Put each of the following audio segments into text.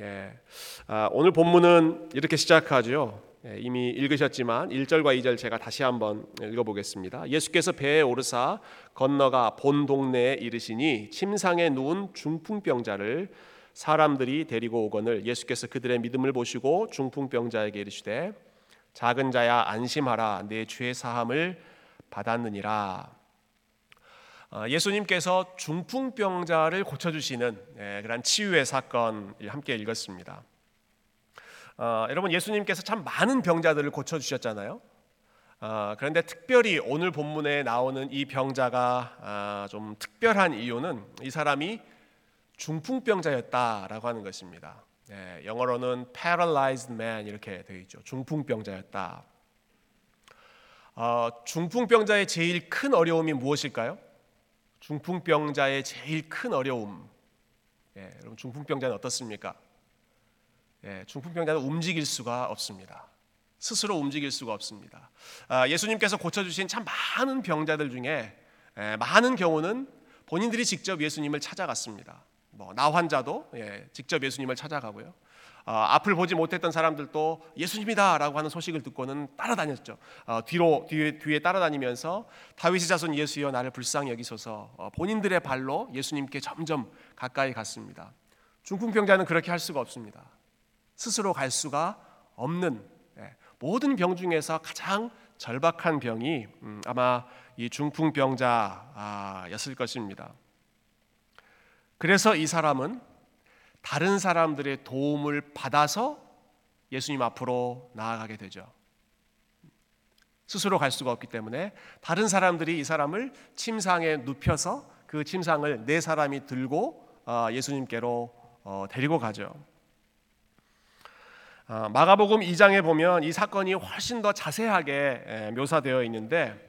예. 아, 오늘 본문은 이렇게 시작하죠. 예, 이미 읽으셨지만 1절과 2절 제가 다시 한번 읽어보겠습니다. 예수께서 배에 오르사 건너가 본 동네에 이르시니 침상에 누운 중풍병자를 사람들이 데리고 오거늘 예수께서 그들의 믿음을 보시고 중풍병자에게 이르시되 작은 자야 안심하라 내 죄 사함을 받았느니라. 어, 예수님께서 중풍병자를 고쳐주시는 예, 그런 치유의 사건을 함께 읽었습니다. 어, 여러분 예수님께서 참 많은 병자들을 고쳐주셨잖아요. 어, 그런데 특별히 오늘 본문에 나오는 이 병자가 아, 좀 특별한 이유는 이 사람이 중풍병자였다라고 하는 것입니다. 예, 영어로는 paralyzed man 이렇게 되어 있죠. 중풍병자였다. 어, 중풍병자의 제일 큰 어려움이 무엇일까요? 중풍병자의 제일 큰 어려움. 예, 여러분 중풍병자는 어떻습니까? 예, 중풍병자는 움직일 수가 없습니다. 스스로 움직일 수가 없습니다. 아, 예수님께서 고쳐주신 참 많은 병자들 중에 예, 많은 경우는 본인들이 직접 예수님을 찾아갔습니다. 뭐 나 환자도 예, 직접 예수님을 찾아가고요. 어, 앞을 보지 못했던 사람들도 예수님이다라고 하는 소식을 듣고는 따라다녔죠. 어, 뒤로 뒤에, 뒤에 따라다니면서 다윗의 자손 예수여 나를 불쌍히 여기소서 어, 본인들의 발로 예수님께 점점 가까이 갔습니다. 중풍병자는 그렇게 할 수가 없습니다. 스스로 갈 수가 없는 예, 모든 병 중에서 가장 절박한 병이 음, 아마 이 중풍병자였을 것입니다. 그래서 이 사람은 다른 사람들의 도움을 받아서 예수님 앞으로 나아가게 되죠. 스스로 갈 수가 없기 때문에 다른 사람들이 이 사람을 침상에 눕혀서 그 침상을 네 사람이 들고 어, 예수님께로 어, 데리고 가죠. 어, 마가복음 2장에 보면 이 사건이 훨씬 더 자세하게 묘사되어 있는데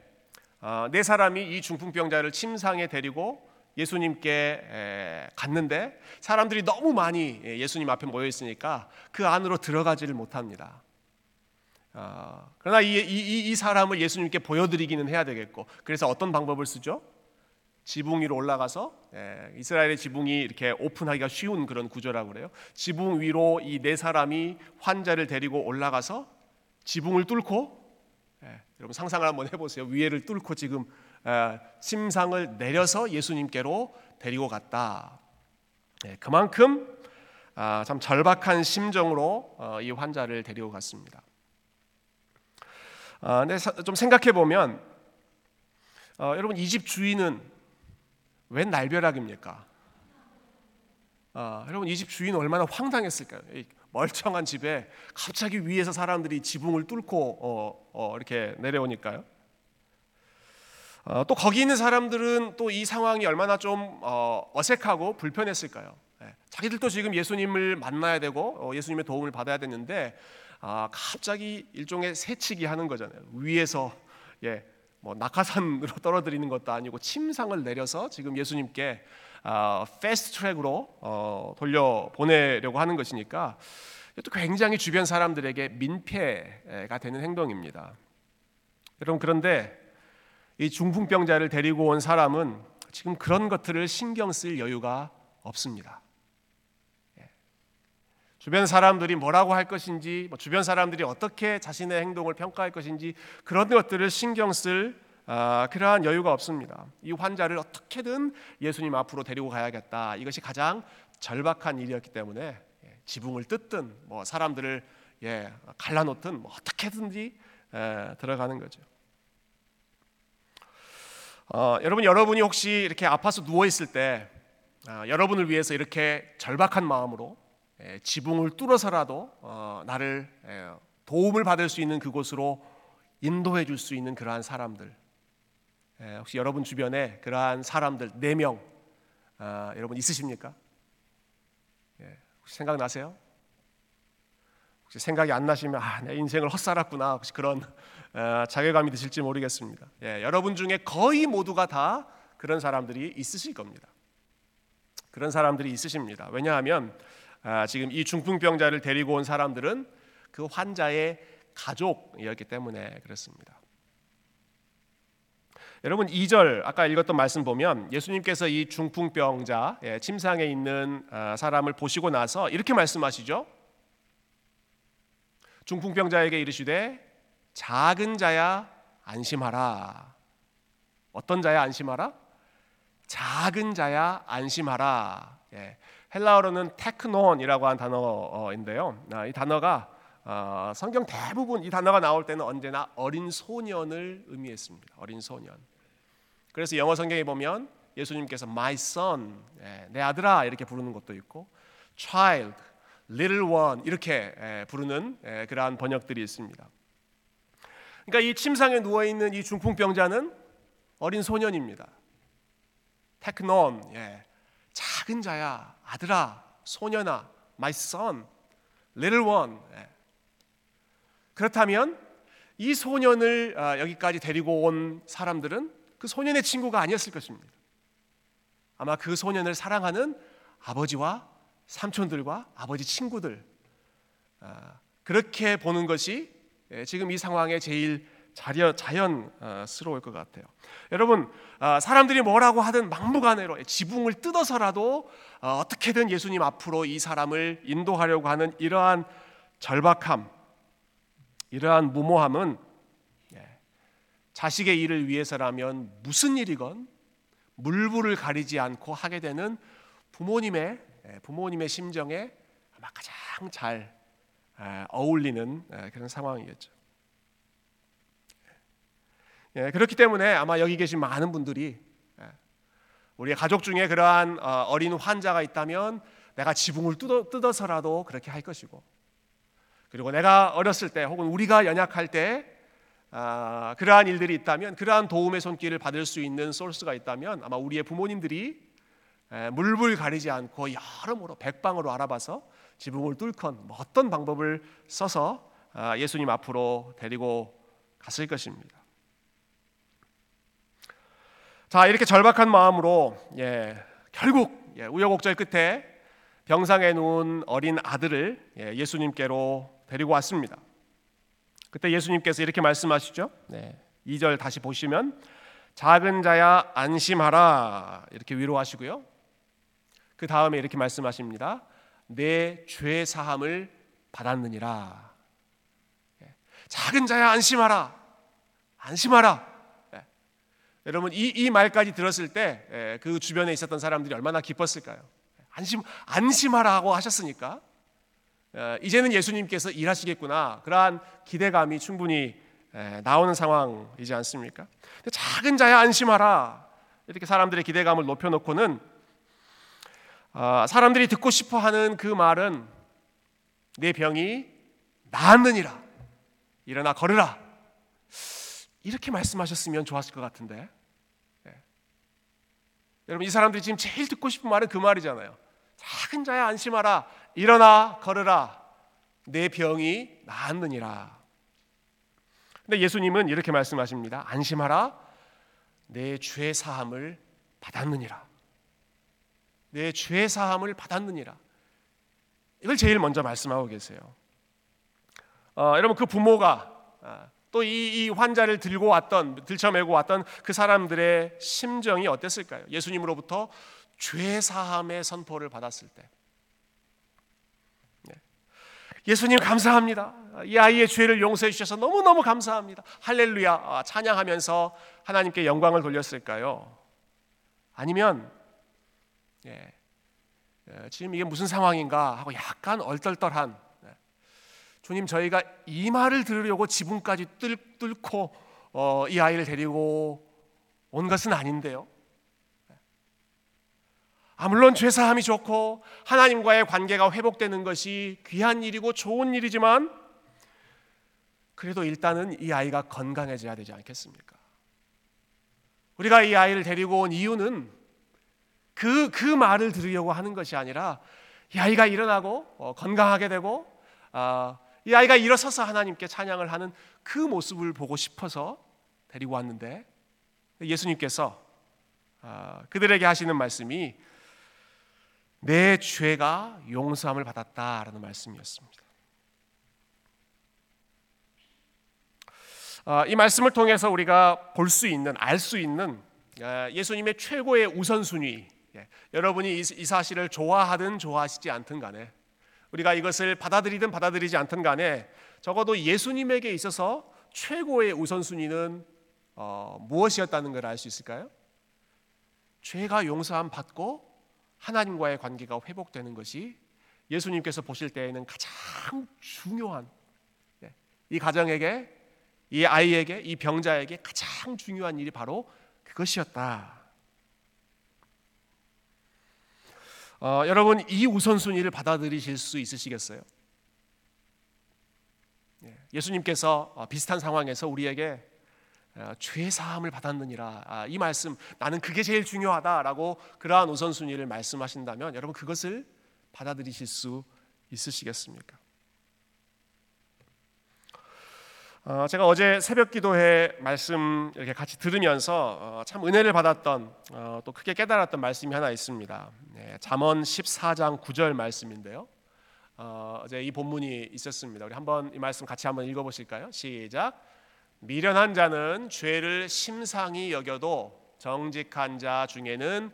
네 사람이 이 중풍병자를 침상에 데리고 예수님께 갔는데 사람들이 너무 많이 예수님 앞에 모여 있으니까 그 안으로 들어가지를 못합니다. 어, 그러나 이, 이, 이 사람을 예수님께 보여드리기는 해야 되겠고 그래서 어떤 방법을 쓰죠? 지붕 위로 올라가서 예, 이스라엘의 지붕이 이렇게 오픈하기가 쉬운 그런 구조라고 그래요. 지붕 위로 이 네 사람이 환자를 데리고 올라가서 지붕을 뚫고 예, 여러분 상상을 한번 해보세요. 위에를 뚫고 지금 심상을 내려서 예수님께로 데리고 갔다. 예, 그만큼 아, 참 절박한 심정으로 어, 이 환자를 데리고 갔습니다. 아, 좀 생각해 보면 어, 여러분 이 집 주인은 웬 날벼락입니까? 아, 여러분 이 집 주인 얼마나 황당했을까요? 멀쩡한 집에 갑자기 위에서 사람들이 지붕을 뚫고 어, 어, 이렇게 내려오니까요. 어, 또 거기 있는 사람들은 또 이 상황이 얼마나 좀 어, 어색하고 불편했을까요? 예, 자기들도 지금 예수님을 만나야 되고 어, 예수님의 도움을 받아야 되는데 아, 갑자기 일종의 새치기 하는 거잖아요. 위에서 예, 뭐 낙하산으로 떨어뜨리는 것도 아니고 침상을 내려서 지금 예수님께 아, fast track으로 어, 돌려 보내려고 하는 것이니까 또 굉장히 주변 사람들에게 민폐가 되는 행동입니다. 여러분 그런데 이 중풍병자를 데리고 온 사람은 지금 그런 것들을 신경 쓸 여유가 없습니다. 예. 주변 사람들이 뭐라고 할 것인지, 뭐 주변 사람들이 어떻게 자신의 행동을 평가할 것인지 그런 것들을 신경 쓸 아, 그러한 여유가 없습니다. 이 환자를 어떻게든 예수님 앞으로 데리고 가야겠다. 이것이 가장 절박한 일이었기 때문에 예, 지붕을 뜯든 뭐 사람들을 예, 갈라놓든 뭐 어떻게든지 에, 들어가는 거죠. 어, 여러분 여러분이 혹시 이렇게 아파서 누워 있을 때 어, 여러분을 위해서 이렇게 절박한 마음으로 에, 지붕을 뚫어서라도 어, 나를 에, 도움을 받을 수 있는 그곳으로 인도해 줄 수 있는 그러한 사람들 에, 혹시 여러분 주변에 그러한 사람들 네명 어, 여러분 있으십니까? 예, 혹시 생각나세요? 혹시 생각이 안 나시면 아, 내 인생을 헛살았구나 혹시 그런 어, 자괴감이 드실지 모르겠습니다. 예, 여러분 중에 거의 모두가 다 그런 사람들이 있으실 겁니다. 그런 사람들이 있으십니다. 왜냐하면 아, 지금 이 중풍병자를 데리고 온 사람들은 그 환자의 가족이었기 때문에 그렇습니다. 여러분 2절 아까 읽었던 말씀 보면 예수님께서 이 중풍병자 예, 침상에 있는 아, 사람을 보시고 나서 이렇게 말씀하시죠. 중풍병자에게 이르시되 작은 자야 안심하라. 어떤 자야 안심하라? 작은 자야 안심하라. 예, 헬라어로는 테크논이라고 하는 단어인데요. 아, 이 단어가 어, 성경 대부분 이 단어가 나올 때는 언제나 어린 소년을 의미했습니다. 어린 소년. 그래서 영어 성경에 보면 예수님께서 my son, 예, 내 아들아 이렇게 부르는 것도 있고 child, little one 이렇게 예, 부르는 예, 그러한 번역들이 있습니다. 그러니까 이 침상에 누워 있는 이 중풍병자는 어린 소년입니다. 테크논, 예, 작은 자야, 아들아, 소년아, my son, little one. 예. 그렇다면 이 소년을 아, 여기까지 데리고 온 사람들은 그 소년의 친구가 아니었을 것입니다. 아마 그 소년을 사랑하는 아버지와 삼촌들과 아버지 친구들 아, 그렇게 보는 것이 예, 지금 이 상황에 제일 자연스러울 것 같아요. 여러분 아, 사람들이 뭐라고 하든 막무가내로 지붕을 뜯어서라도 어, 어떻게든 예수님 앞으로 이 사람을 인도하려고 하는 이러한 절박함 이러한 무모함은 예, 자식의 일을 위해서라면 무슨 일이건 물불을 가리지 않고 하게 되는 부모님의 예, 부모님의 심정에 아마 가장 잘 예, 어울리는 그런 상황이겠죠. 그렇기 때문에 아마 여기 계신 많은 분들이 우리 가족 중에 그러한 어, 어린 환자가 있다면 내가 지붕을 뜯어, 서라도 그렇게 할 것이고 그리고 내가 어렸을 때 혹은 우리가 연약할 때 아, 그러한 일들이 있다면 그러한 도움의 손길을 받을 수 있는 소스가 있다면 아마 우리의 부모님들이 에, 물불 가리지 않고 여러모로 백방으로 알아봐서 지붕을 뚫건 뭐 어떤 방법을 써서 아, 예수님 앞으로 데리고 갔을 것입니다. 자 이렇게 절박한 마음으로 예, 결국 예, 우여곡절 끝에 병상에 누운 어린 아들을 예, 예수님께로 데리고 왔습니다. 그때 예수님께서 이렇게 말씀하시죠. 네. 2절 다시 보시면 작은 자야 안심하라 이렇게 위로하시고요. 그 다음에 이렇게 말씀하십니다. 내 죄 사함을 받았느니라. 예. 작은 자야 안심하라. 안심하라. 예. 여러분 이, 이 말까지 들었을 때그 예, 주변에 있었던 사람들이 얼마나 기뻤을까요? 안심 안심하라고 하셨으니까 어, 이제는 예수님께서 일하시겠구나 그러한 기대감이 충분히 나오는 상황이지 않습니까? 작은 자야 안심하라 이렇게 사람들의 기대감을 높여놓고는 어, 사람들이 듣고 싶어 하는 그 말은 내 병이 나았느니라 일어나 걸으라 이렇게 말씀하셨으면 좋았을 것 같은데 예. 여러분 이 사람들이 지금 제일 듣고 싶은 말은 그 말이잖아요. 작은 자야 안심하라 일어나 걸으라 내 병이 나았느니라. 근데 예수님은 이렇게 말씀하십니다. 안심하라 내 죄 사함을 받았느니라. 내 죄 사함을 받았느니라. 이걸 제일 먼저 말씀하고 계세요. 어, 여러분 그 부모가 아, 또이 이 환자를 들고 왔던 들쳐매고 왔던 그 사람들의 심정이 어땠을까요? 예수님으로부터 죄 사함의 선포를 받았을 때 예수님 감사합니다. 이 아이의 죄를 용서해 주셔서 너무너무 감사합니다. 할렐루야 아, 찬양하면서 하나님께 영광을 돌렸을까요? 아니면 예, 예, 지금 이게 무슨 상황인가 하고 약간 얼떨떨한 예, 주님 저희가 이 말을 들으려고 지붕까지 뚫, 고 어, 이 아이를 데리고 온 것은 아닌데요. 아, 물론 죄사함이 좋고 하나님과의 관계가 회복되는 것이 귀한 일이고 좋은 일이지만 그래도 일단은 이 아이가 건강해져야 되지 않겠습니까? 우리가 이 아이를 데리고 온 이유는 그, 그 말을 들으려고 하는 것이 아니라 이 아이가 일어나고 어, 건강하게 되고 어, 이 아이가 일어서서 하나님께 찬양을 하는 그 모습을 보고 싶어서 데리고 왔는데 예수님께서 어, 그들에게 하시는 말씀이 내 죄가 용서함을 받았다라는 말씀이었습니다. 어, 이 말씀을 통해서 우리가 볼 수 있는, 알 수 있는 어, 예수님의 최고의 우선순위. 예, 여러분이 이 사실을 좋아하든 좋아하시지 않든 간에 우리가 이것을 받아들이든 받아들이지 않든 간에 적어도 예수님에게 있어서 최고의 우선순위는 어, 무엇이었다는 걸 알 수 있을까요? 죄가 용서함 받고 하나님과의 관계가 회복되는 것이 예수님께서 보실 때에는 가장 중요한 네, 이 가정에게 이 아이에게 이 병자에게 가장 중요한 일이 바로 그것이었다. 어, 여러분 이 우선순위를 받아들이실 수 있으시겠어요? 예, 예수님께서 어, 비슷한 상황에서 우리에게 어, 죄 사함을 받았느니라 아, 이 말씀 나는 그게 제일 중요하다라고 그러한 우선순위를 말씀하신다면 여러분 그것을 받아들이실 수 있으시겠습니까? 어, 제가 어제 새벽 기도회 말씀 이렇게 같이 들으면서 어, 참 은혜를 받았던 어, 또 크게 깨달았던 말씀이 하나 있습니다. 네, 잠언 14장 9절 말씀인데요. 어, 어제 이 본문이 있었습니다. 우리 한번 이 말씀 같이 한번 읽어보실까요? 시작. 미련한 자는 죄를 심상히 여겨도 정직한 자 중에는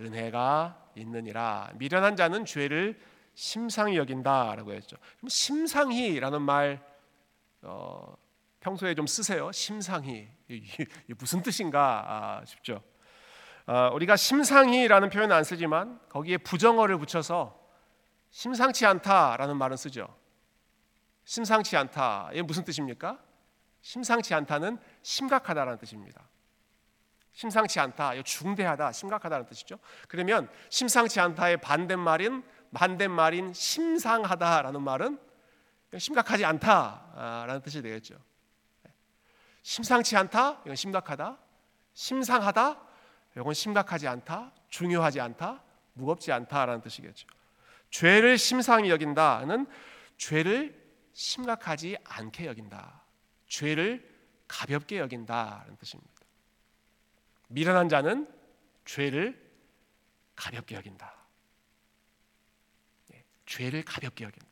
은혜가 있느니라. 미련한 자는 죄를 심상히 여긴다라고 했죠. 심상히라는 말 어, 평소에 좀 쓰세요. 심상히 무슨 뜻인가 아, 싶죠. 아, 우리가 심상히라는 표현은 안 쓰지만 거기에 부정어를 붙여서 심상치 않다라는 말은 쓰죠. 심상치 않다. 이게 무슨 뜻입니까? 심상치 않다는 심각하다라는 뜻입니다. 심상치 않다, 중대하다, 심각하다는 뜻이죠. 그러면 심상치 않다의 반대말인 반대말인 심상하다라는 말은 심각하지 않다라는 뜻이 되겠죠. 심상치 않다, 이건 심각하다. 심상하다, 이건 심각하지 않다, 중요하지 않다, 무겁지 않다라는 뜻이겠죠. 죄를 심상히 여긴다는 죄를 심각하지 않게 여긴다. 죄를 가볍게 여긴다는 뜻입니다. 미련한 자는 죄를 가볍게 여긴다. 네, 죄를 가볍게 여긴다.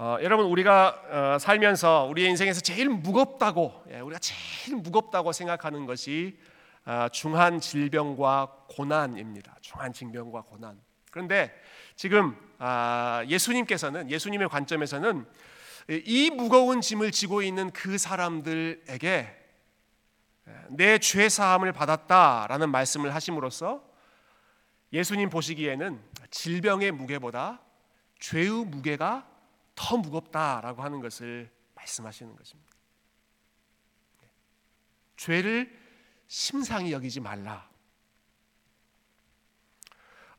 어, 여러분 우리가 어, 살면서 우리의 인생에서 제일 무겁다고 예, 우리가 제일 무겁다고 생각하는 것이 어, 중한 질병과 고난입니다. 중한 질병과 고난. 그런데 지금 아, 예수님께서는 예수님의 관점에서는 이 무거운 짐을 지고 있는 그 사람들에게 내 죄 사함을 받았다라는 말씀을 하심으로써 예수님 보시기에는 질병의 무게보다 죄의 무게가 더 무겁다라고 하는 것을 말씀하시는 것입니다. 죄를 심상히 여기지 말라.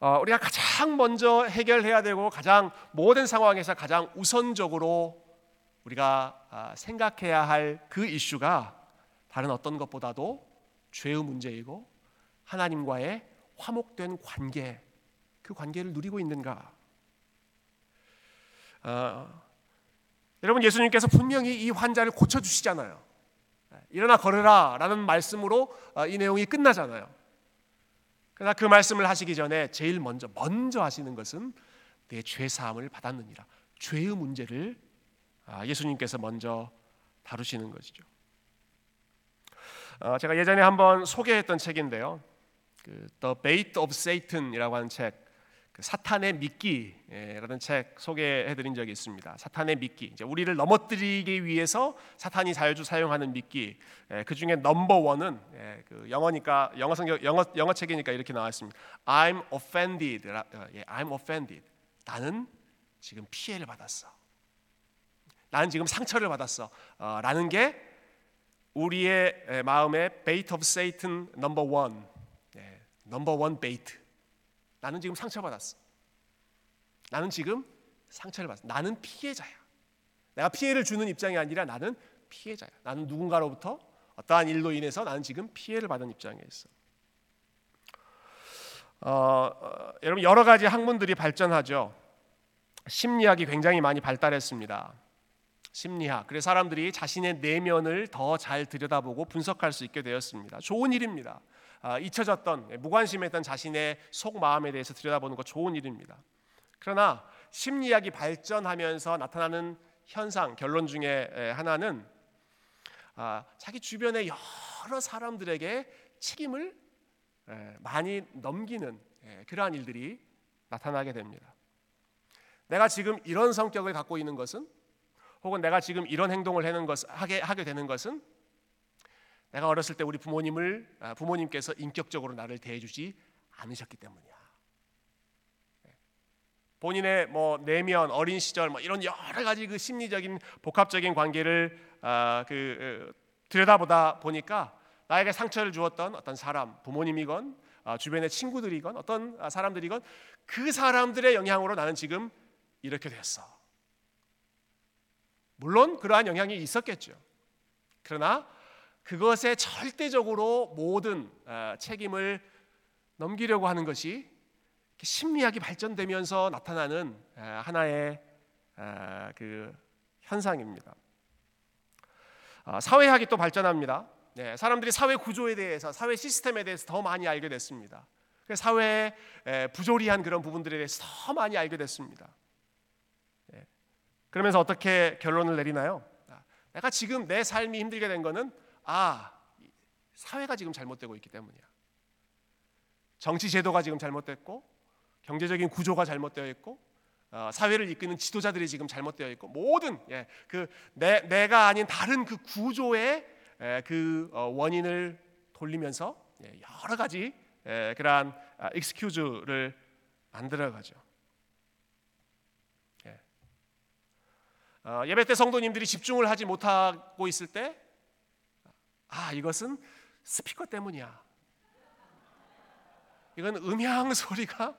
어, 우리가 가장 먼저 해결해야 되고 가장 모든 상황에서 가장 우선적으로 우리가 아, 생각해야 할 그 이슈가 다른 어떤 것보다도 죄의 문제이고 하나님과의 화목된 관계 그 관계를 누리고 있는가 어, 여러분 예수님께서 분명히 이 환자를 고쳐 주시잖아요. 일어나 걸으라라는 말씀으로 어, 이 내용이 끝나잖아요. 그러나 그 말씀을 하시기 전에 제일 먼저 먼저 하시는 것은 내죄 사함을 받았느니라. 죄의 문제를 아, 예수님께서 먼저 다루시는 것이죠. 어, 제가 예전에 한번 소개했던 책인데요. 그 The Bait of Satan이라고 하는 책. 그 사탄의 미끼라는 책 소개해 드린 적이 있습니다. 사탄의 미끼. 우리를 넘어뜨리기 위해서 사탄이 자주 사용하는 미끼. 그 중에 넘버 원은 그 영어니까 영어 성경 영어 영어 책이니까 이렇게 나왔습니다. I'm offended. 어, 예, I'm offended. 나는 지금 피해를 받았어. 나는 지금 상처를 받았어. 어, 라는 게 우리의 마음의 bait of Satan number one. number one bait. 나는 지금 상처받았어. 나는 지금 상처를 받았어. 나는 피해자야. 내가 피해를 주는 입장이 아니라 나는 피해자야. 나는 누군가로부터 어떠한 일로 인해서 나는 지금 피해를 받은 입장에 있어. 어, 어, 여러분 여러 가지 학문들이 발전하죠. 심리학이 굉장히 많이 발달했습니다. 심리학. 그래서 사람들이 자신의 내면을 더 잘 들여다보고 분석할 수 있게 되었습니다. 좋은 일입니다. 아, 잊혀졌던 예, 무관심했던 자신의 속 마음에 대해서 들여다보는 것 좋은 일입니다. 그러나 심리학이 발전하면서 나타나는 현상 결론 중에 하나는 아, 자기 주변의 여러 사람들에게 책임을 많이 넘기는 그러한 일들이 나타나게 됩니다. 내가 지금 이런 성격을 갖고 있는 것은 혹은 내가 지금 이런 행동을 하는 것 하게 하게 되는 것은 내가 어렸을 때 우리 부모님을 아, 부모님께서 인격적으로 나를 대해주지 않으셨기 때문이야. 네. 본인의 뭐 내면 어린 시절 뭐 이런 여러 가지 그 심리적인 복합적인 관계를 아, 그 들여다보다 보니까 나에게 상처를 주었던 어떤 사람 부모님이건 아, 주변의 친구들이건 어떤 사람들이건 그 사람들의 영향으로 나는 지금 이렇게 됐어. 물론 그러한 영향이 있었겠죠. 그러나 그것에 절대적으로 모든 어, 책임을 넘기려고 하는 것이 심리학이 발전되면서 나타나는 어, 하나의 어, 그 현상입니다. 사회학이 또 발전합니다. 네, 사람들이 사회 구조에 대해서, 사회 시스템에 대해서 더 많이 알게 됐습니다. 사회의 부조리한 그런 부분들에 대해서 더 많이 알게 됐습니다. 네, 그러면서 어떻게 결론을 내리나요? 아, 내가 지금 내 삶이 힘들게 된 것은 아, 사회가 지금 잘못되고 있기 때문이야. 정치 제도가 지금 잘못됐고 경제적인 구조가 잘못되어 있고 어, 사회를 이끄는 지도자들이 지금 잘못되어 있고 모든 예, 그 내, 내가 아닌 다른 그 구조의 예, 그 어, 원인을 돌리면서 예, 여러 가지 예, 그러한 아, 익스큐즈를 만들어가죠. 예. 어, 예배 때 성도님들이 집중을 하지 못하고 있을 때 아, 이것은 스피커 때문이야. 이건 음향 소리가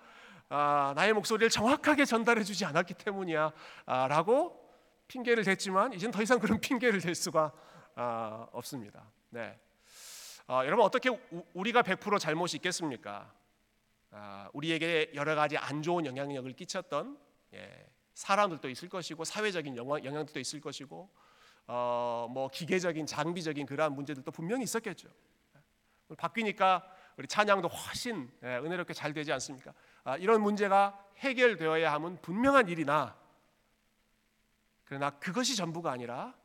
아, 나의 목소리를 정확하게 전달해 주지 않았기 때문이야. 아, 라고 핑계를 댔지만 이젠 더 이상 그런 핑계를 댈 수가 아, 없습니다. 네. 아, 여러분 어떻게 우, 우리가 100% 잘못이 있겠습니까? 아, 우리에게 여러 가지 안 좋은 영향력을 끼쳤던 예, 사람들도 있을 것이고 사회적인 영향, 영향도 있을 것이고 어, 뭐 기계적인 장비적인 그러한 문제들도 분명히 있었겠죠. 바뀌니까 우리 찬양도 훨씬 예, 은혜롭게 잘 되지 않습니까? 아, 이런 문제가 해결되어야 하면 분명한 일이나 그러나 그것이 전부가 아니라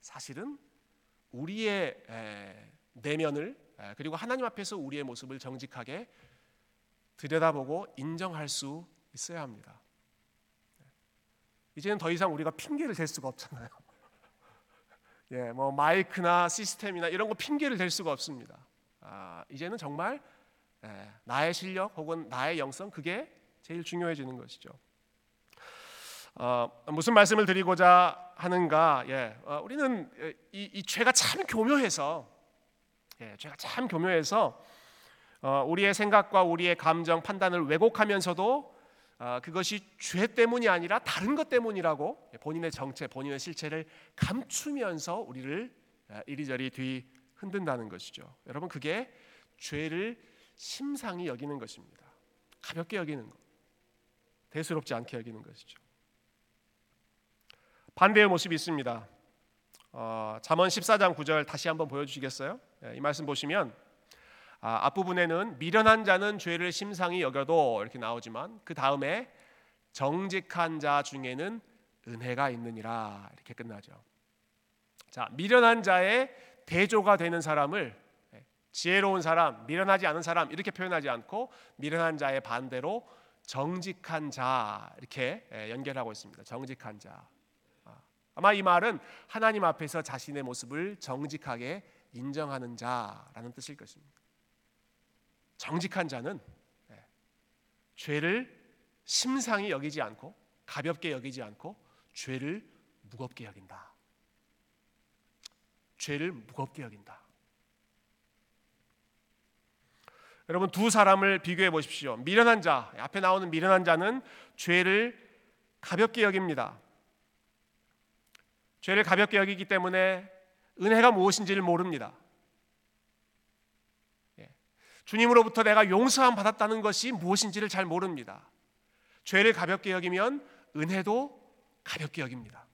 사실은 우리의 에, 내면을 에, 그리고 하나님 앞에서 우리의 모습을 정직하게 들여다보고 인정할 수 있어야 합니다. 이제는 더 이상 우리가 핑계를 댈 수가 없잖아요. 예, 뭐 마이크나 시스템이나 이런 거 핑계를 댈 수가 없습니다. 아, 이제는 정말 예, 나의 실력 혹은 나의 영성 그게 제일 중요해지는 것이죠. 어, 무슨 말씀을 드리고자 하는가? 예, 어, 우리는 이, 이, 죄가 참 교묘해서, 예, 죄가 참 교묘해서 어, 우리의 생각과 우리의 감정 판단을 왜곡하면서도 아, 그것이 죄 때문이 아니라 다른 것 때문이라고 본인의 정체, 본인의 실체를 감추면서 우리를 아, 이리저리 뒤 흔든다는 것이죠. 여러분 그게 죄를 심상히 여기는 것입니다. 가볍게 여기는 것, 대수롭지 않게 여기는 것이죠. 반대의 모습이 있습니다. 어, 잠언 14장 9절 다시 한번 보여주시겠어요? 이 말씀 보시면 아, 앞부분에는 미련한 자는 죄를 심상히 여겨도 이렇게 나오지만 그 다음에 정직한 자 중에는 은혜가 있느니라 이렇게 끝나죠. 자, 미련한 자의 대조가 되는 사람을 예, 지혜로운 사람, 미련하지 않은 사람 이렇게 표현하지 않고 미련한 자의 반대로 정직한 자 이렇게 예, 연결하고 있습니다. 정직한 자. 아, 아마 이 말은 하나님 앞에서 자신의 모습을 정직하게 인정하는 자라는 뜻일 것입니다. 정직한 자는 네, 죄를 심상히 여기지 않고 가볍게 여기지 않고 죄를 무겁게 여긴다. 죄를 무겁게 여긴다. 여러분 두 사람을 비교해 보십시오. 미련한 자, 앞에 나오는 미련한 자는 죄를 가볍게 여깁니다. 죄를 가볍게 여기기 때문에 은혜가 무엇인지를 모릅니다. 주님으로부터 내가 용서함 받았다는 것이 무엇인지를 잘 모릅니다. 죄를 가볍게 여기면 은혜도 가볍게 여깁니다.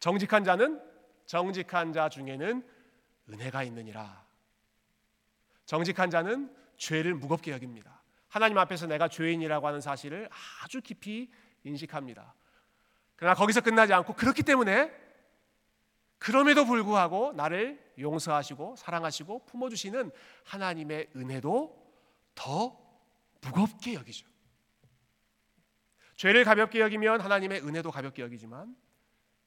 정직한 자는 정직한 자 중에는 은혜가 있느니라. 정직한 자는 죄를 무겁게 여깁니다. 하나님 앞에서 내가 죄인이라고 하는 사실을 아주 깊이 인식합니다. 그러나 거기서 끝나지 않고 그렇기 때문에 그럼에도 불구하고 나를 용서하시고 사랑하시고 품어주시는 하나님의 은혜도 더 무겁게 여기죠. 죄를 가볍게 여기면 하나님의 은혜도 가볍게 여기지만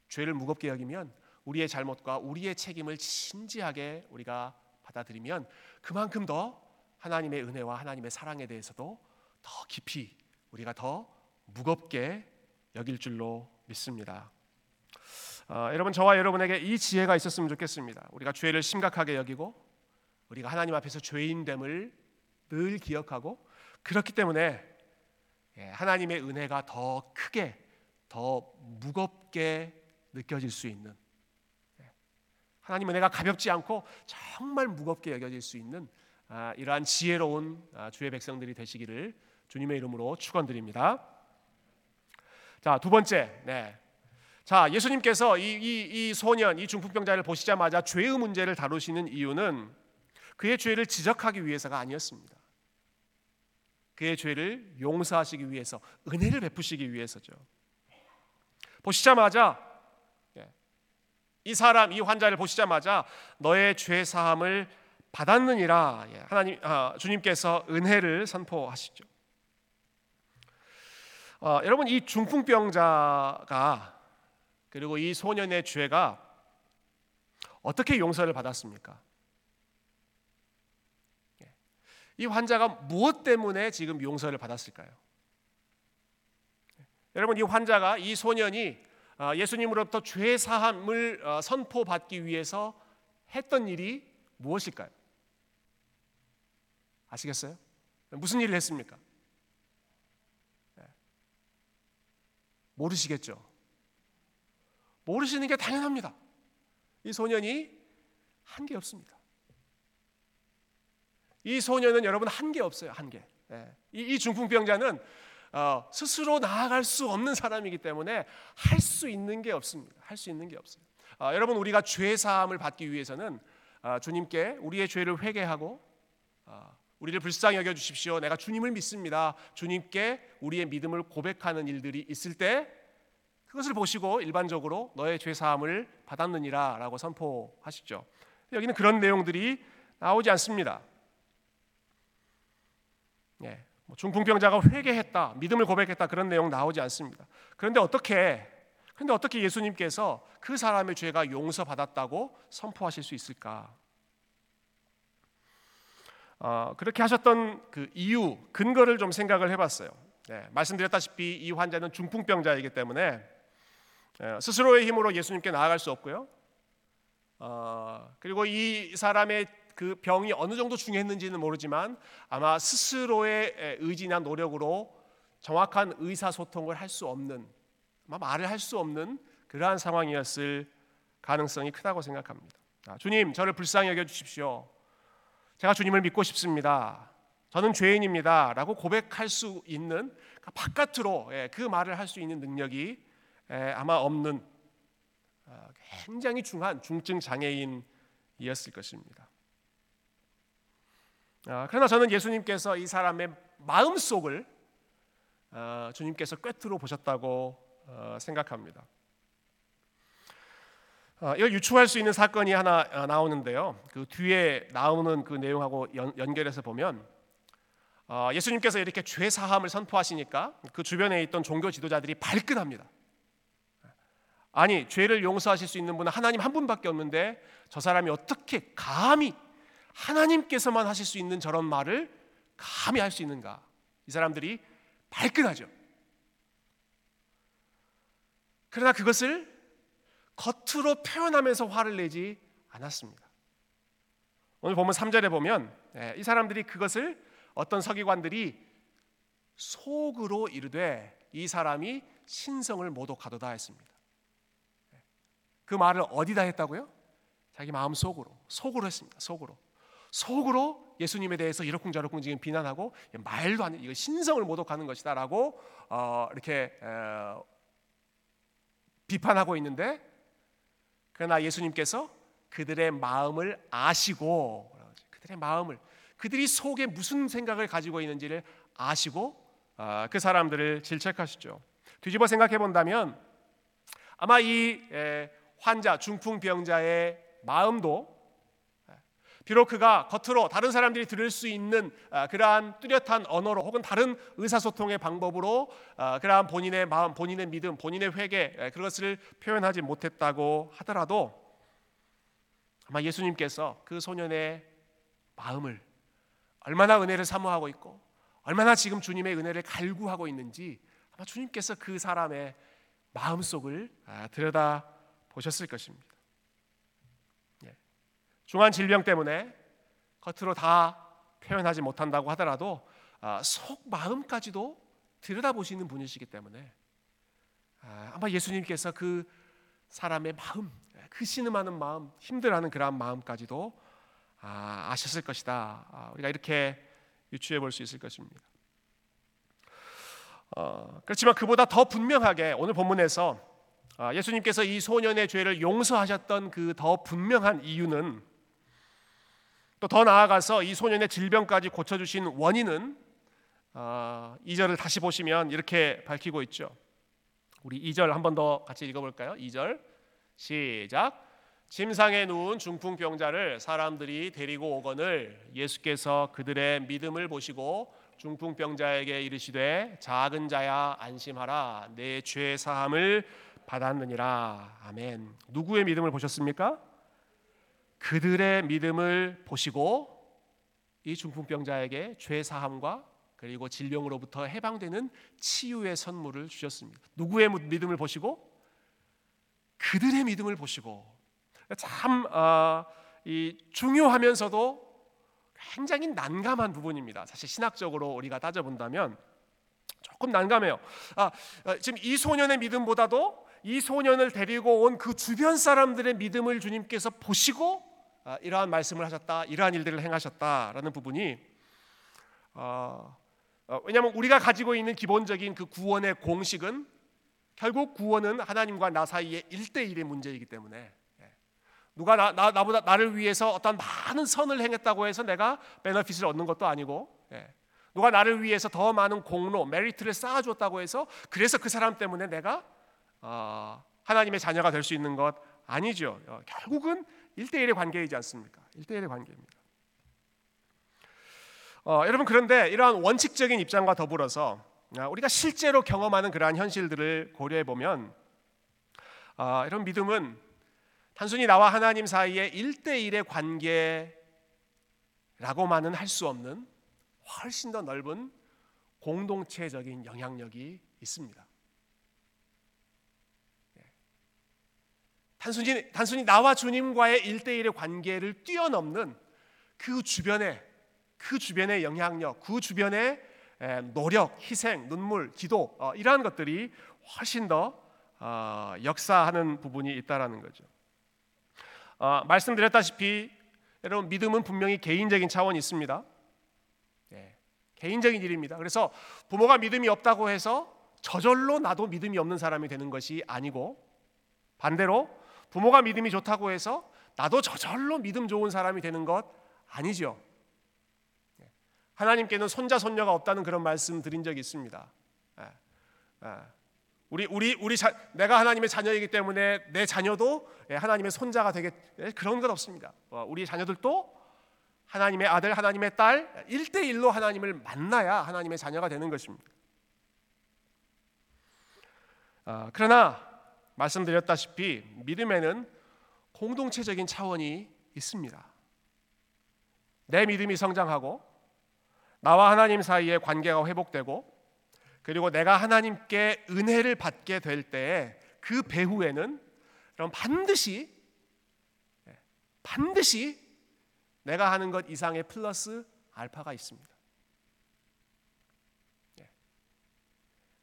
죄를 무겁게 여기면 우리의 잘못과 우리의 책임을 진지하게 우리가 받아들이면 그만큼 더 하나님의 은혜와 하나님의 사랑에 대해서도 더 깊이 우리가 더 무겁게 여길 줄로 믿습니다. 어, 여러분 저와 여러분에게 이 지혜가 있었으면 좋겠습니다. 우리가 죄를 심각하게 여기고 우리가 하나님 앞에서 죄인됨을 늘 기억하고 그렇기 때문에 예, 하나님의 은혜가 더 크게 더 무겁게 느껴질 수 있는 예, 하나님 은혜가 가볍지 않고 정말 무겁게 여겨질 수 있는 아, 이러한 지혜로운 아, 주의 백성들이 되시기를 주님의 이름으로 축원드립니다. 자, 두 번째. 네. 자, 예수님께서 이, 이, 이 소년, 이 중풍병자를 보시자마자 죄의 문제를 다루시는 이유는 그의 죄를 지적하기 위해서가 아니었습니다. 그의 죄를 용서하시기 위해서, 은혜를 베푸시기 위해서죠. 보시자마자 예, 이 사람, 이 환자를 보시자마자 너의 죄 사함을 받았느니라 예, 하나님 아, 주님께서 은혜를 선포하시죠. 어, 여러분 이 중풍병자가 그리고 이 소년의 죄가 어떻게 용서를 받았습니까? 예. 이 환자가 무엇 때문에 지금 용서를 받았을까요? 예. 여러분 이 환자가 이 소년이 어, 예수님으로부터 죄 사함을 어, 선포받기 위해서 했던 일이 무엇일까요? 아시겠어요? 무슨 일을 했습니까? 네. 모르시겠죠? 모르시는 게 당연합니다. 이 소년이 한 게 없습니다. 이 소년은 여러분 한 게 없어요. 한 개. 네. 이, 이 중풍병자는 어, 스스로 나아갈 수 없는 사람이기 때문에 할 수 있는 게 없습니다. 할 수 있는 게 없어요. 어, 여러분 우리가 죄 사함을 받기 위해서는 어, 주님께 우리의 죄를 회개하고 어, 우리를 불쌍히 여겨 주십시오. 내가 주님을 믿습니다. 주님께 우리의 믿음을 고백하는 일들이 있을 때 그것을 보시고 일반적으로 너의 죄 사함을 받았느니라라고 선포하시죠. 여기는 그런 내용들이 나오지 않습니다. 예, 뭐 중풍병자가 회개했다, 믿음을 고백했다 그런 내용 나오지 않습니다. 그런데 어떻게 그런데 어떻게 예수님께서 그 사람의 죄가 용서받았다고 선포하실 수 있을까? 어, 그렇게 하셨던 그 이유 근거를 좀 생각을 해봤어요. 네, 말씀드렸다시피 이 환자는 중풍병자이기 때문에 예, 스스로의 힘으로 예수님께 나아갈 수 없고요. 어, 그리고 이 사람의 그 병이 어느 정도 중했는지는 모르지만 아마 스스로의 의지나 노력으로 정확한 의사소통을 할 수 없는 말을 할 수 없는 그러한 상황이었을 가능성이 크다고 생각합니다. 아, 주님, 저를 불쌍히 여겨 주십시오. 제가 주님을 믿고 싶습니다. 저는 죄인입니다라고 고백할 수 있는 그러니까 바깥으로 예, 그 말을 할 수 있는 능력이 예, 아마 없는 아, 굉장히 중한 중증 장애인이었을 것입니다. 아, 그러나 저는 예수님께서 이 사람의 마음 속을 주님께서 꿰뚫어 보셨다고 어, 생각합니다. 어, 이걸 유추할 수 있는 사건이 하나 어, 나오는데요. 그 뒤에 나오는 그 내용하고 연, 결해서 보면 어, 예수님께서 이렇게 죄 사함을 선포하시니까 그 주변에 있던 종교 지도자들이 발끈합니다. 아니 죄를 용서하실 수 있는 분은 하나님 한 분밖에 없는데 저 사람이 어떻게 감히 하나님께서만 하실 수 있는 저런 말을 감히 할 수 있는가? 이 사람들이 발끈하죠. 그러나 그것을 겉으로 표현하면서 화를 내지 않았습니다. 오늘 보면 3절에 보면 예, 이 사람들이 그것을 어떤 서기관들이 속으로 이르되 이 사람이 신성을 모독하도다 했습니다. 예, 그 말을 어디다 했다고요? 자기 마음 속으로 속으로 했습니다. 속으로 속으로 예수님에 대해서 이러쿵저러쿵 지금 비난하고 말도 안 이거 신성을 모독하는 것이다라고 어, 이렇게 어, 비판하고 있는데 그러나 예수님께서 그들의 마음을 아시고 그들의 마음을 그들이 속에 무슨 생각을 가지고 있는지를 아시고 아, 그 사람들을 질책하시죠. 뒤집어 생각해 본다면 아마 이 환자 중풍병자의 마음도 비록 그가 겉으로 다른 사람들이 들을 수 있는 아, 그러한 뚜렷한 언어로 혹은 다른 의사소통의 방법으로 아, 그러한 본인의 마음, 본인의 믿음, 본인의 회개 그것을 표현하지 못했다고 하더라도 아마 예수님께서 그 소년의 마음을 얼마나 은혜를 사모하고 있고 얼마나 지금 주님의 은혜를 갈구하고 있는지 아마 주님께서 그 사람의 마음 속을 아, 들여다 보셨을 것입니다. 중한 질병 때문에 겉으로 다 표현하지 못한다고 하더라도 아, 속 마음까지도 들여다보시는 분이시기 때문에 아, 아마 예수님께서 그 사람의 마음, 그 신음하는 마음, 힘들어하는 그러한 마음까지도 아, 아셨을 것이다. 우리가 이렇게 유추해 볼 수 있을 것입니다. 어, 그렇지만 그보다 더 분명하게 오늘 본문에서 예수님께서 이 소년의 죄를 용서하셨던 그 더 분명한 이유는 또 더 나아가서 이 소년의 질병까지 고쳐주신 원인은 어, 2절을 다시 보시면 이렇게 밝히고 있죠. 우리 2절 한 번 더 같이 읽어볼까요? 2절 시작. 침상에 누운 중풍병자를 사람들이 데리고 오거늘 예수께서 그들의 믿음을 보시고 중풍병자에게 이르시되 작은 자야 안심하라 내 죄 사함을 받았느니라 아멘. 누구의 믿음을 보셨습니까? 그들의 믿음을 보시고 이 중풍병자에게 죄 사함과 그리고 질병으로부터 해방되는 치유의 선물을 주셨습니다. 누구의 믿음을 보시고 그들의 믿음을 보시고 참 어, 중요하면서도 굉장히 난감한 부분입니다. 사실 신학적으로 우리가 따져본다면 조금 난감해요. 아, 어, 지금 이 소년의 믿음보다도 이 소년을 데리고 온 그 주변 사람들의 믿음을 주님께서 보시고 아, 이러한 말씀을 하셨다, 이러한 일들을 행하셨다라는 부분이 어, 어, 왜냐하면 우리가 가지고 있는 기본적인 그 구원의 공식은 결국 구원은 하나님과 나 사이의 1대1의 문제이기 때문에 예. 누가 나, 나, 나보다 나를 위해서 어떤 많은 선을 행했다고 해서 내가 베너핏을 얻는 것도 아니고 예. 누가 나를 위해서 더 많은 공로, 메리트를 쌓아주었다고 해서 그래서 그 사람 때문에 내가 어, 하나님의 자녀가 될 수 있는 것 아니죠. 어, 결국은 1대1의 관계이지 않습니까? 1대1의 관계입니다. 어, 여러분 그런데 이러한 원칙적인 입장과 더불어서 아, 우리가 실제로 경험하는 그러한 현실들을 고려해 보면 어, 이런 믿음은 단순히 나와 하나님 사이의 1대1의 관계라고만은 할 수 없는 훨씬 더 넓은 공동체적인 영향력이 있습니다. 단순히 단순히 나와 주님과의 일대일의 관계를 뛰어넘는 그 주변의 그 주변의 영향력, 그 주변의 노력, 희생, 눈물, 기도 어, 이러한 것들이 훨씬 더 어, 역사하는 부분이 있다라는 거죠. 어, 말씀드렸다시피 여러분 믿음은 분명히 개인적인 차원이 있습니다. 예, 개인적인 일입니다. 그래서 부모가 믿음이 없다고 해서 저절로 나도 믿음이 없는 사람이 되는 것이 아니고 반대로 부모가 믿음이 좋다고 해서 나도 저절로 믿음 좋은 사람이 되는 것 아니죠. 예. 하나님께는 손자 손녀가 없다는 그런 말씀 드린 적이 있습니다. 예. 예. 우리 우리 우리 자, 내가 하나님의 자녀이기 때문에 내 자녀도 하나님의 손자가 되게 그런 것 없습니다. 어, 우리 자녀들도 하나님의 아들, 하나님의 딸 1대1로 하나님을 만나야 하나님의 자녀가 되는 것입니다. 아, 그러나 말씀드렸다시피 믿음에는 공동체적인 차원이 있습니다. 내 믿음이 성장하고 나와 하나님 사이의 관계가 회복되고 그리고 내가 하나님께 은혜를 받게 될때그 배후에는 그럼 반드시 반드시 내가 하는 것 이상의 플러스 알파가 있습니다.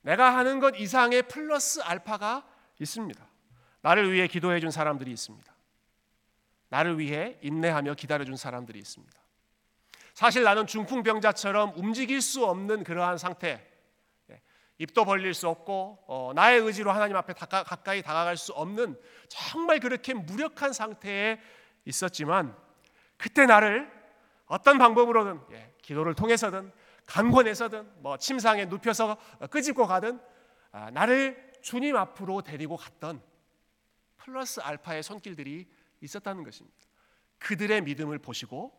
내가 하는 것 이상의 플러스 알파가 있습니다. 나를 위해 기도해 준 사람들이 있습니다. 나를 위해 인내하며 기다려 준 사람들이 있습니다. 사실 나는 중풍병자처럼 움직일 수 없는 그러한 상태, 예, 입도 벌릴 수 없고 어, 나의 의지로 하나님 앞에 다가, 가까이 다가갈 수 없는 정말 그렇게 무력한 상태에 있었지만 그때 나를 어떤 방법으로든 예, 기도를 통해서든 강권해서든 뭐 침상에 눕혀서 끄집고 가든 아, 나를 주님 앞으로 데리고 갔던 플러스 알파의 손길들이 있었다는 것입니다. 그들의 믿음을 보시고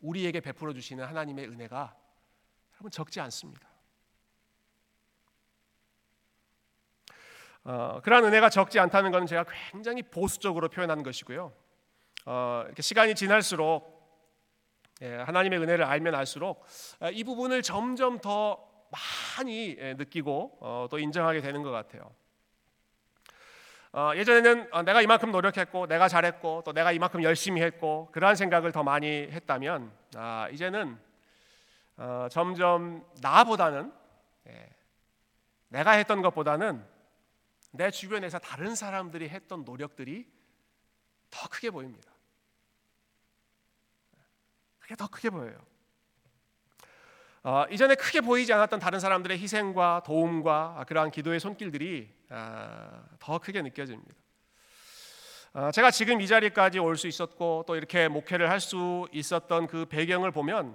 우리에게 베풀어 주시는 하나님의 은혜가 여러분 적지 않습니다. 어, 그러한 은혜가 적지 않다는 것은 제가 굉장히 보수적으로 표현한 것이고요. 어, 이렇게 시간이 지날수록 예, 하나님의 은혜를 알면 알수록 아, 이 부분을 점점 더 많이 예, 느끼고 어, 또 인정하게 되는 것 같아요. 어, 예전에는 어, 내가 이만큼 노력했고 내가 잘했고 또 내가 이만큼 열심히 했고 그러한 생각을 더 많이 했다면 아, 이제는 어, 점점 나보다는 예, 내가 했던 것보다는 내 주변에서 다른 사람들이 했던 노력들이 더 크게 보입니다. 그게 더 크게 보여요. 어, 이전에 크게 보이지 않았던 다른 사람들의 희생과 도움과 그러한 기도의 손길들이 아, 더 크게 느껴집니다. 아, 제가 지금 이 자리까지 올 수 있었고 또 이렇게 목회를 할 수 있었던 그 배경을 보면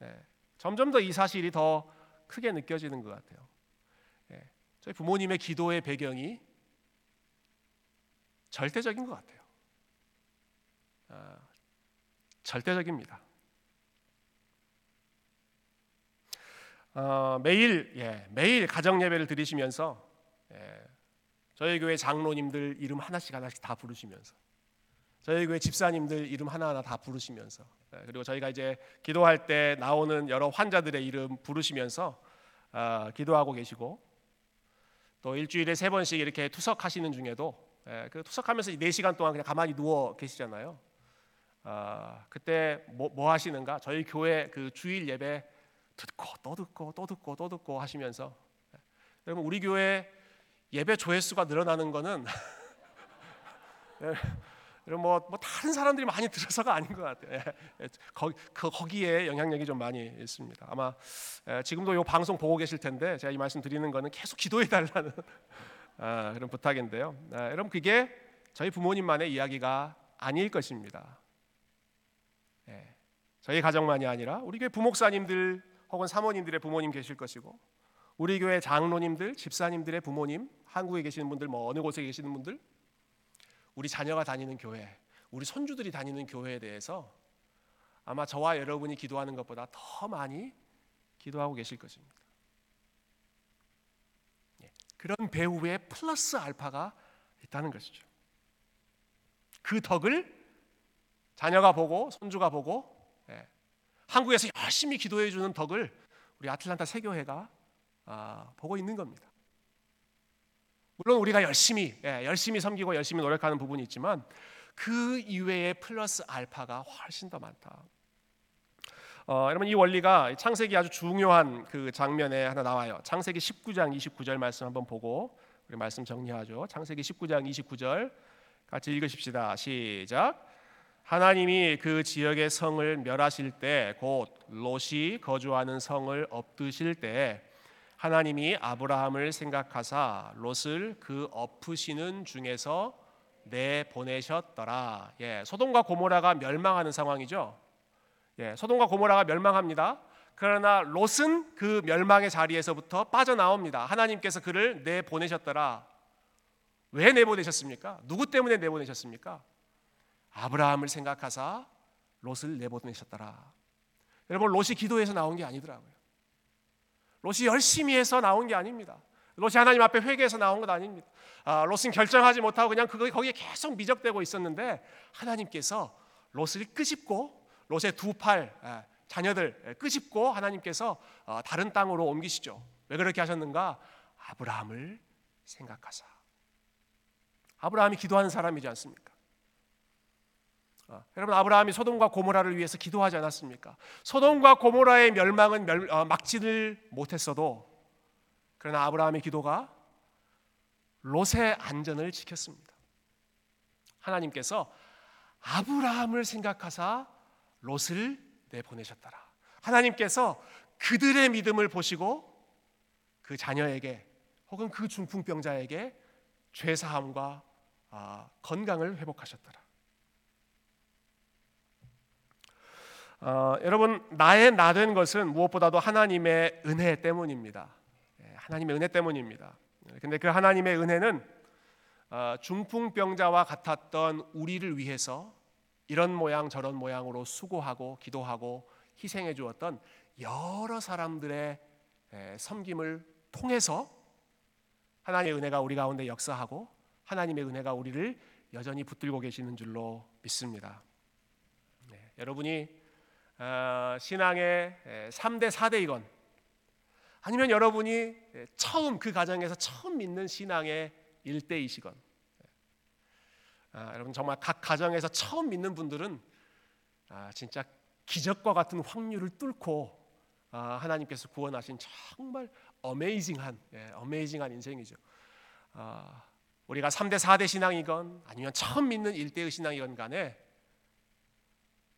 네, 점점 더 이 사실이 더 크게 느껴지는 것 같아요. 네, 저희 부모님의 기도의 배경이 절대적인 것 같아요. 아, 절대적입니다. 어, 매일 예, 매일 가정 예배를 드리시면서 예, 저희 교회 장로님들 이름 하나씩 하나씩 다 부르시면서 저희 교회 집사님들 이름 하나하나 다 부르시면서 예, 그리고 저희가 이제 기도할 때 나오는 여러 환자들의 이름 부르시면서 어, 기도하고 계시고 또 일주일에 세 번씩 이렇게 투석하시는 중에도 예, 그 투석하면서 4 시간 동안 그냥 가만히 누워 계시잖아요. 어, 그때 뭐, 뭐 하시는가? 저희 교회 그 주일 예배 듣고 또 듣고 또 듣고 또 듣고 하시면서 여러분 우리 교회 예배 조회수가 늘어나는 거는 여러분 뭐, 뭐 다른 사람들이 많이 들어서가 아닌 것 같아요. 예, 예, 거기, 그, 거기에 영향력이 좀 많이 있습니다. 아마 예, 지금도 이 방송 보고 계실 텐데 제가 이 말씀 드리는 거는 계속 기도해 달라는 아, 그런 부탁인데요. 아, 여러분 그게 저희 부모님만의 이야기가 아닐 것입니다. 저희 가정만이 아니라 우리 교회 부목사님들 혹은 사모님들의 부모님 계실 것이고 우리 교회 장로님들, 집사님들의 부모님, 한국에 계시는 분들, 뭐 어느 곳에 계시는 분들, 우리 자녀가 다니는 교회, 우리 손주들이 다니는 교회에 대해서 아마 저와 여러분이 기도하는 것보다 더 많이 기도하고 계실 것입니다. 예, 그런 배후에 플러스 알파가 있다는 것이죠. 그 덕을 자녀가 보고 손주가 보고 예, 한국에서 열심히 기도해 주는 덕을 우리 아틀란타 세교회가 아, 보고 있는 겁니다. 물론 우리가 열심히 예, 열심히 섬기고 열심히 노력하는 부분이 있지만 그 이외의 플러스 알파가 훨씬 더 많다. 어, 여러분 이 원리가 창세기 아주 중요한 그 장면에 하나 나와요. 창세기 19장 29절 말씀 한번 보고 우리 말씀 정리하죠. 창세기 19장 29절 같이 읽으십시다. 시작. 하나님이 그 지역의 성을 멸하실 때 곧 롯이 거주하는 성을 엎드실 때 하나님이 아브라함을 생각하사 롯을 그 엎으시는 중에서 내 보내셨더라. 예, 소돔과 고모라가 멸망하는 상황이죠. 예, 소돔과 고모라가 멸망합니다. 그러나 롯은 그 멸망의 자리에서부터 빠져나옵니다. 하나님께서 그를 내 보내셨더라. 왜 내보내셨습니까? 누구 때문에 내보내셨습니까? 아브라함을 생각하사 롯을 내보내셨더라. 여러분 롯이 기도해서 나온 게 아니더라고요. 롯이 열심히 해서 나온 게 아닙니다. 롯이 하나님 앞에 회개해서 나온 것 아닙니다. 아, 롯은 결정하지 못하고 그냥 거기에 계속 미적되고 있었는데 하나님께서 롯을 끄집고 롯의 두 팔 자녀들 끄집고 하나님께서 어, 다른 땅으로 옮기시죠. 왜 그렇게 하셨는가? 아브라함을 생각하사. 아브라함이 기도하는 사람이지 않습니까? 어, 여러분 아브라함이 소돔과 고모라를 위해서 기도하지 않았습니까? 소돔과 고모라의 멸망은 멸, 어, 막지를 못했어도 그러나 아브라함의 기도가 롯의 안전을 지켰습니다. 하나님께서 아브라함을 생각하사 롯을 내보내셨더라. 하나님께서 그들의 믿음을 보시고 그 자녀에게 혹은 그 중풍병자에게 죄 사함과 아, 건강을 회복하셨더라. 어, 여러분 나의 나 된 것은 무엇보다도 하나님의 은혜 때문입니다. 예, 하나님의 은혜 때문입니다. 근데 그 하나님의 은혜는 어, 중풍병자와 같았던 우리를 위해서 이런 모양 저런 모양으로 수고하고 기도하고 희생해 주었던 여러 사람들의 에, 섬김을 통해서 하나님의 은혜가 우리 가운데 역사하고 하나님의 은혜가 우리를 여전히 붙들고 계시는 줄로 믿습니다. 네, 여러분이 어, 신앙의 3대 4대이건 아니면 여러분이 처음 그 가정에서 처음 믿는 신앙의 1대이시건 아, 여러분 정말 각 가정에서 처음 믿는 분들은 아, 진짜 기적과 같은 확률을 뚫고 아, 하나님께서 구원하신 정말 어메이징한 예, 어메이징한 인생이죠. 아, 우리가 3대 4대 신앙이건 아니면 처음 믿는 1대의 신앙이건 간에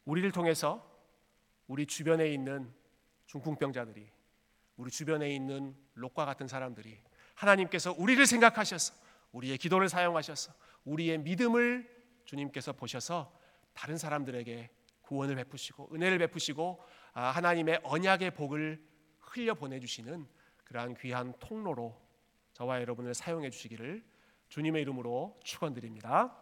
우리를 통해서 우리 주변에 있는 중풍병자들이 우리 주변에 있는 롯과 같은 사람들이 하나님께서 우리를 생각하셔서 우리의 기도를 사용하셔서 우리의 믿음을 주님께서 보셔서 다른 사람들에게 구원을 베푸시고 은혜를 베푸시고 아, 하나님의 언약의 복을 흘려 보내 주시는 그러한 귀한 통로로 저와 여러분을 사용해 주시기를 주님의 이름으로 축원드립니다.